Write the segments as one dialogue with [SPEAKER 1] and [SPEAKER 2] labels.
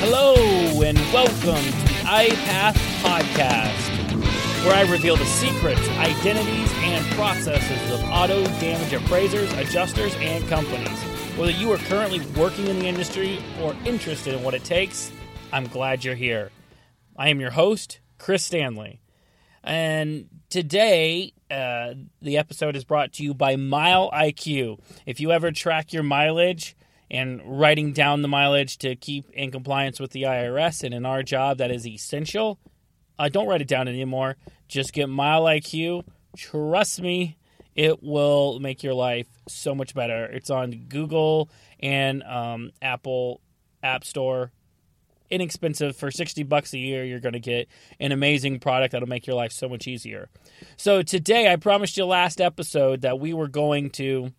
[SPEAKER 1] Hello and welcome to the IAPath Podcast, where I reveal the secrets, identities, and processes of auto damage appraisers, adjusters, and companies. Whether you are currently working in the industry or interested in what it takes, I'm glad you're here. I am your host, Chris Stanley. And today, uh, the episode is brought to you by MileIQ. If you ever track your mileage, and writing down the mileage to keep in compliance with the IRS. And in our job, that is essential. Uh, don't write it down anymore. Just get MileIQ. Trust me, it will make your life so much better. It's on Google and um, Apple App Store. Inexpensive for 60 bucks a year, you're going to get an amazing product that'll make your life so much easier. So, today, I promised you last episode that we were going to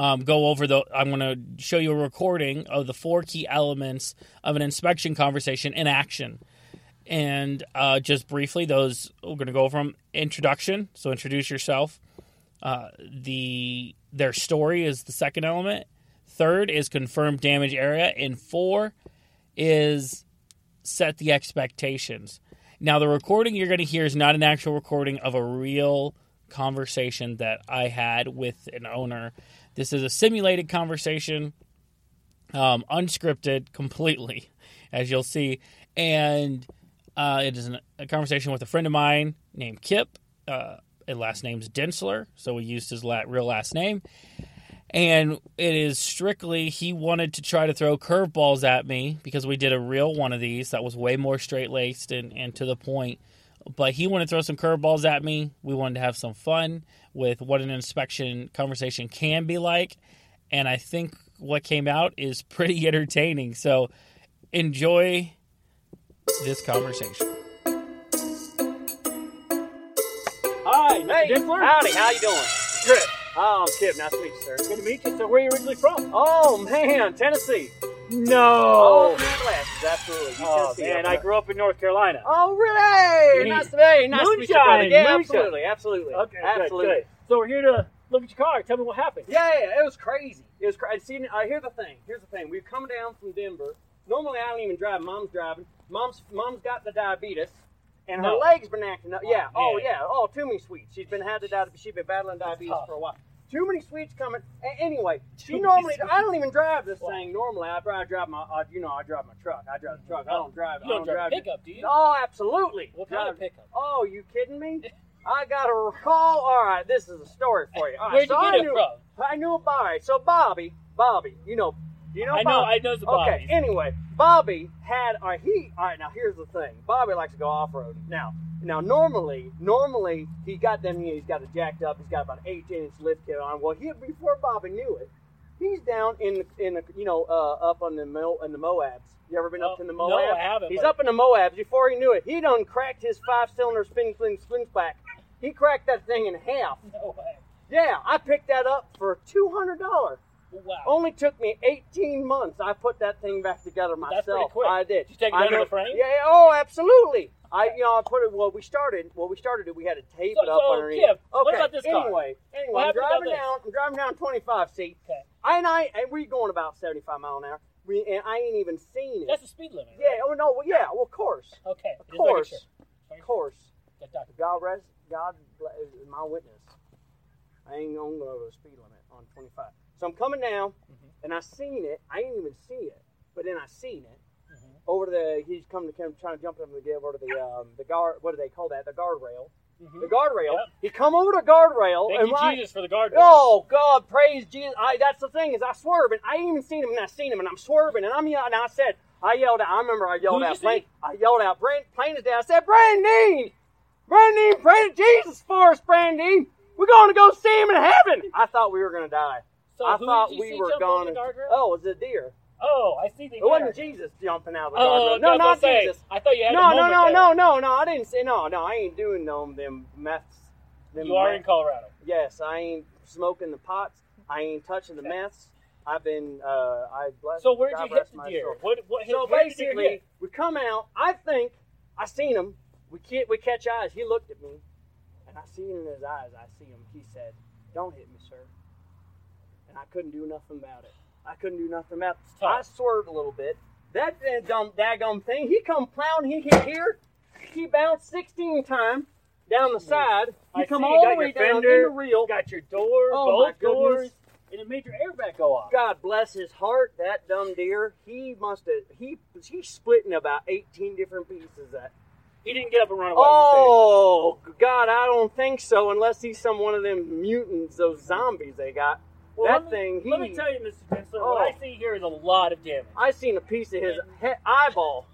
[SPEAKER 1] um, go over the. I'm going to show you a recording of the four key elements of an inspection conversation in action. And uh, just briefly, those we're going to go them. Introduction, so introduce yourself. Uh, the their story is the second element. Third is confirmed damage area, and four is set the expectations. Now, the recording you're going to hear is not an actual recording of a real conversation that I had with an owner this is a simulated conversation, um, unscripted completely, as you'll see. And uh, it is an, a conversation with a friend of mine named Kip. Uh, his last name's Densler, so we used his real last name. And it is strictly, he wanted to try to throw curveballs at me because we did a real one of these that was way more straight laced and, and to the point but he wanted to throw some curveballs at me. We wanted to have some fun with what an inspection conversation can be like. And I think what came out is pretty entertaining. So enjoy this conversation.
[SPEAKER 2] Hi,
[SPEAKER 3] Hey,
[SPEAKER 2] Dimpler.
[SPEAKER 3] howdy, how you doing?
[SPEAKER 2] Good.
[SPEAKER 3] Oh, I'm Kip. Nice to meet you, sir.
[SPEAKER 2] Good to meet you. So, where are you originally from?
[SPEAKER 3] Oh man, Tennessee.
[SPEAKER 2] No.
[SPEAKER 3] Appalachians, absolutely.
[SPEAKER 2] Oh, man, I grew up in North Carolina.
[SPEAKER 3] Oh really?
[SPEAKER 2] You
[SPEAKER 3] Nice to meet you. Nice to meet you, brother. Yeah,
[SPEAKER 2] moonshine.
[SPEAKER 3] absolutely, absolutely.
[SPEAKER 2] Okay,
[SPEAKER 3] absolutely.
[SPEAKER 2] good, good. So, we're here to look at your car. Tell me what happened.
[SPEAKER 3] Yeah, yeah, it was crazy. It was crazy. See, uh, here's the thing. Here's the thing. We've come down from Denver. Normally, I don't even drive. Mom's driving. Mom's mom's got the diabetes, and her
[SPEAKER 2] No.
[SPEAKER 3] legs been acting up. Yeah.
[SPEAKER 2] Oh,
[SPEAKER 3] Oh,
[SPEAKER 2] yeah.
[SPEAKER 3] Oh, too many sweets. She's been had the diabetes. She's been battling diabetes for a while. Too many sweets coming. A- anyway, she normally. I don't even drive this
[SPEAKER 2] Wow.
[SPEAKER 3] thing. Normally, I drive, drive my. Uh, you know, I drive my truck. I drive the truck. I don't drive.
[SPEAKER 2] You don't
[SPEAKER 3] I
[SPEAKER 2] drive,
[SPEAKER 3] drive
[SPEAKER 2] a pickup, do you?
[SPEAKER 3] Oh, absolutely.
[SPEAKER 2] What kind of pickup?
[SPEAKER 3] Oh, you kidding me? I got a call. All right, this is a story for you. All right,
[SPEAKER 2] Where'd
[SPEAKER 3] so
[SPEAKER 2] you
[SPEAKER 3] I
[SPEAKER 2] get it
[SPEAKER 3] knew,
[SPEAKER 2] from?
[SPEAKER 3] I knew about it. So Bobby, Bobby, you know, you know,
[SPEAKER 2] I know, I know the
[SPEAKER 3] Bobby.
[SPEAKER 2] Okay,
[SPEAKER 3] anyway, Bobby had a he. All right, now here's the thing. Bobby likes to go off road. Now, now normally, normally he got them. He's got it jacked up. He's got about an eight inch lift kit on. Well, he before Bobby knew it, he's down in the in the you know uh, up on the Mo, in the Moabs. You ever been
[SPEAKER 2] No,
[SPEAKER 3] up to the
[SPEAKER 2] no,
[SPEAKER 3] Moabs?
[SPEAKER 2] I haven't,
[SPEAKER 3] He's
[SPEAKER 2] but-
[SPEAKER 3] up in the Moabs. Before he knew it, he done cracked his five cylinder spin spin spin back. He cracked that thing in half.
[SPEAKER 2] No way.
[SPEAKER 3] Yeah, I picked that up for two hundred dollars.
[SPEAKER 2] Wow.
[SPEAKER 3] Only took me 18 months. I put that thing back together myself.
[SPEAKER 2] That's pretty quick.
[SPEAKER 3] I did.
[SPEAKER 2] Did you take it to the frame?
[SPEAKER 3] Yeah, Oh, absolutely. I, you know, I put it. Well, we started. Well, we started it. We had to tape
[SPEAKER 2] So-
[SPEAKER 3] it up
[SPEAKER 2] so,
[SPEAKER 3] underneath.
[SPEAKER 2] Kip,
[SPEAKER 3] okay.
[SPEAKER 2] what about this car?
[SPEAKER 3] Anyway, anyway, I'm driving down. I'm driving down 25 seat.
[SPEAKER 2] Okay.
[SPEAKER 3] I and I and we going about 75 mile an hour. We and I ain't even seen it.
[SPEAKER 2] That's the speed limit.
[SPEAKER 3] yeah. Oh no. Well, yeah. Well, of course.
[SPEAKER 2] Okay.
[SPEAKER 3] Of course.
[SPEAKER 2] sure.
[SPEAKER 3] Of course. God rest. God bless- is my witness. I ain't gonna go over the speed limit on 25. So I'm coming down,
[SPEAKER 2] Mhm.
[SPEAKER 3] and I seen it. I didn't even see it, but then I seen it. Over the. He's coming to come trying to jump over the over to the um the guard. What do they call that? The guardrail.
[SPEAKER 2] Mhm.
[SPEAKER 3] The guardrail.
[SPEAKER 2] Yep.
[SPEAKER 3] He come over the guardrail,
[SPEAKER 2] Thank
[SPEAKER 3] and
[SPEAKER 2] you,
[SPEAKER 3] I-
[SPEAKER 2] Jesus, for the guard.
[SPEAKER 3] Oh God, praise Jesus! I, that's the thing is I swerve, and I ain't even seen him, and I seen him, and I'm swerving, and I'm yelling. And I said, I yelled out. I remember I yelled out. Plain. I yelled out. Brand, plain as day. I said, Brandine, Brandine, pray to Jesus for us, Brandine. We're going to go see him in heaven. I thought we were going to die.
[SPEAKER 2] So
[SPEAKER 3] I thought we were
[SPEAKER 2] jump over
[SPEAKER 3] going.
[SPEAKER 2] the guardrail?
[SPEAKER 3] Oh, it was a deer.
[SPEAKER 2] Oh, I see the
[SPEAKER 3] It wasn't Jesus jumping out of the
[SPEAKER 2] Oh.
[SPEAKER 3] No, not
[SPEAKER 2] say,
[SPEAKER 3] Jesus.
[SPEAKER 2] I thought you had a
[SPEAKER 3] No, no, no,
[SPEAKER 2] there.
[SPEAKER 3] no, no, no. I didn't say no, no. I ain't doing no them meths. Them
[SPEAKER 2] You are in Colorado.
[SPEAKER 3] Yes, I ain't smoking the pots. I ain't touching the meths. I've been. Uh, I bless.
[SPEAKER 2] So where'd
[SPEAKER 3] God
[SPEAKER 2] you hit the deer?
[SPEAKER 3] soul.
[SPEAKER 2] What? What?
[SPEAKER 3] So
[SPEAKER 2] where did the deer
[SPEAKER 3] basically, we come out. I think I seen him. We can't. We catch eyes. He looked at me, and I seen in his eyes. I see him. He said, "Don't hit me, sir." And I couldn't do nothing about it. I couldn't do nothing about it. I swerved a little bit. That dumb daggum thing. He come plowing. He hit here. He bounced 16 times down the hmm. side. He
[SPEAKER 2] I
[SPEAKER 3] come
[SPEAKER 2] see, you
[SPEAKER 3] all
[SPEAKER 2] got
[SPEAKER 3] the way
[SPEAKER 2] your
[SPEAKER 3] down
[SPEAKER 2] fender,
[SPEAKER 3] in the reel.
[SPEAKER 2] Got your door,
[SPEAKER 3] Oh,
[SPEAKER 2] both doors, and it made your airbag go off.
[SPEAKER 3] God bless his heart. That dumb deer. He must have. He he split in about 18 different pieces. That.
[SPEAKER 2] He didn't get up and run away.
[SPEAKER 3] Oh God, I don't think so. Unless he's some one of them mutants, those zombies they got.
[SPEAKER 2] Well,
[SPEAKER 3] that
[SPEAKER 2] let me,
[SPEAKER 3] thing,
[SPEAKER 2] Let me tell you, Mr. Densler,
[SPEAKER 3] Oh.
[SPEAKER 2] what I see here is a lot of damage.
[SPEAKER 3] I seen a piece of his he- eyeball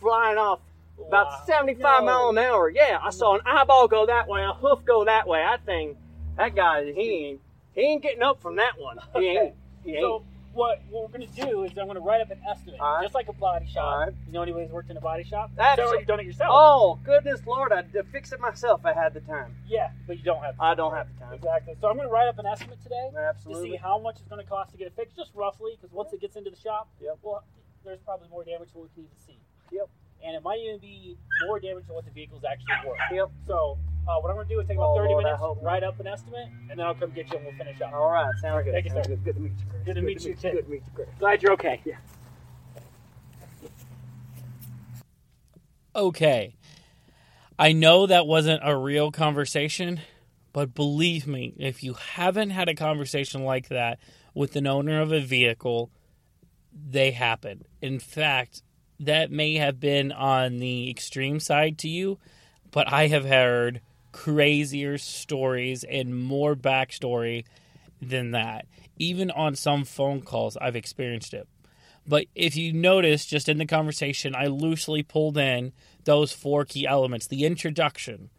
[SPEAKER 3] flying off about
[SPEAKER 2] Wow.
[SPEAKER 3] 75
[SPEAKER 2] No.
[SPEAKER 3] mile an hour. Yeah, I saw an eyeball go that way, a hoof go that way. I think that guy, he ain't, he ain't getting up from that one. He
[SPEAKER 2] Okay.
[SPEAKER 3] ain't. He ain't.
[SPEAKER 2] So what, what we're going to do is I'm going to write up an estimate,
[SPEAKER 3] right.
[SPEAKER 2] just like a body shop.
[SPEAKER 3] Right.
[SPEAKER 2] You know anybody's worked in a body shop?
[SPEAKER 3] Absolutely.
[SPEAKER 2] Sounds like you've done it yourself.
[SPEAKER 3] oh goodness, Lord, I'd fix it myself. if I had the time.
[SPEAKER 2] Yeah, but you don't have.
[SPEAKER 3] I don't have the time.
[SPEAKER 2] Exactly. So I'm going to write up an estimate today to see how much it's going to cost to get it fixed, just roughly, because once it gets into the shop,
[SPEAKER 3] Yep.
[SPEAKER 2] well, there's probably more damage than we can even see.
[SPEAKER 3] Yep.
[SPEAKER 2] And it might even be more damage than what the vehicle's actually worth.
[SPEAKER 3] Yep.
[SPEAKER 2] So uh, what I'm going to do is take about
[SPEAKER 3] Oh,
[SPEAKER 2] 30
[SPEAKER 3] Lord,
[SPEAKER 2] minutes, write up an estimate, and then I'll come get you and we'll finish up.
[SPEAKER 3] All right, sounds good.
[SPEAKER 2] Thank you, sir.
[SPEAKER 3] Good. good to meet you, Chris.
[SPEAKER 2] Good to meet you, too.
[SPEAKER 3] Good to meet you, Chris.
[SPEAKER 2] Glad you're okay.
[SPEAKER 3] Yeah.
[SPEAKER 1] Okay. I know that wasn't a real conversation, but believe me, if you haven't had a conversation like that with an owner of a vehicle, they happen. In fact, that may have been on the extreme side to you, but I have heard crazier stories and more backstory than that. Even on some phone calls, I've experienced it. But if you notice, just in the conversation, I loosely pulled in those four key elements the introduction.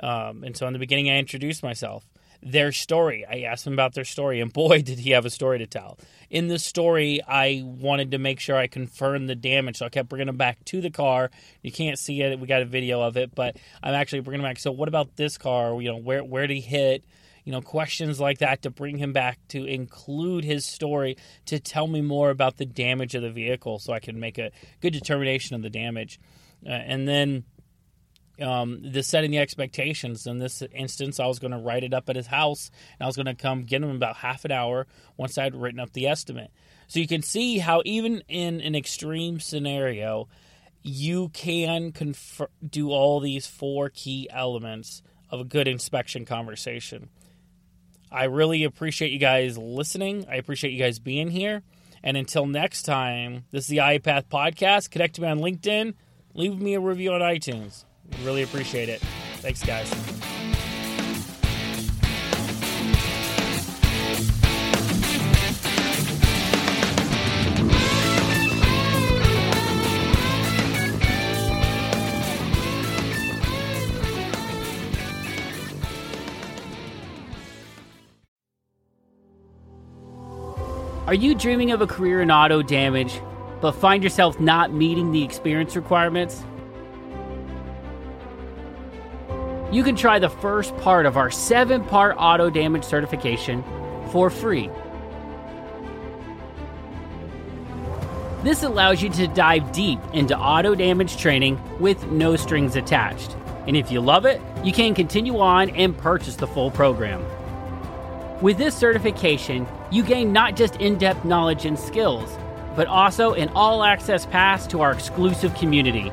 [SPEAKER 1] Um, and so in the beginning, I introduced myself. Their story, I asked him about their story, and boy, did he have a story to tell. In the story, I wanted to make sure I confirmed the damage, so I kept bringing him back to the car. You can't see it; we got a video of it, but I'm actually bringing him back. So, what about this car? You know, where where did he hit? you know questions like that to bring him back to include his story to tell me more about the damage of the vehicle so i can make a good determination of the damage uh, and then um, the setting the expectations in this instance i was going to write it up at his house and i was going to come get him about half an hour once i'd written up the estimate so you can see how even in an extreme scenario you can do all these four key elements of a good inspection conversation I really appreciate you guys listening. I appreciate you guys being here. And until next time, this is the IAPath Podcast. Connect to me on LinkedIn. Leave me a review on iTunes. Really appreciate it. Thanks, guys.
[SPEAKER 4] Are you dreaming of a career in auto damage, but find yourself not meeting the experience requirements? You can try the first part of our seven part auto damage certification for free. This allows you to dive deep into auto damage training with no strings attached. And if you love it, you can continue on and purchase the full program. With this certification, you gain not just in depth knowledge and skills, but also an all access pass to our exclusive community,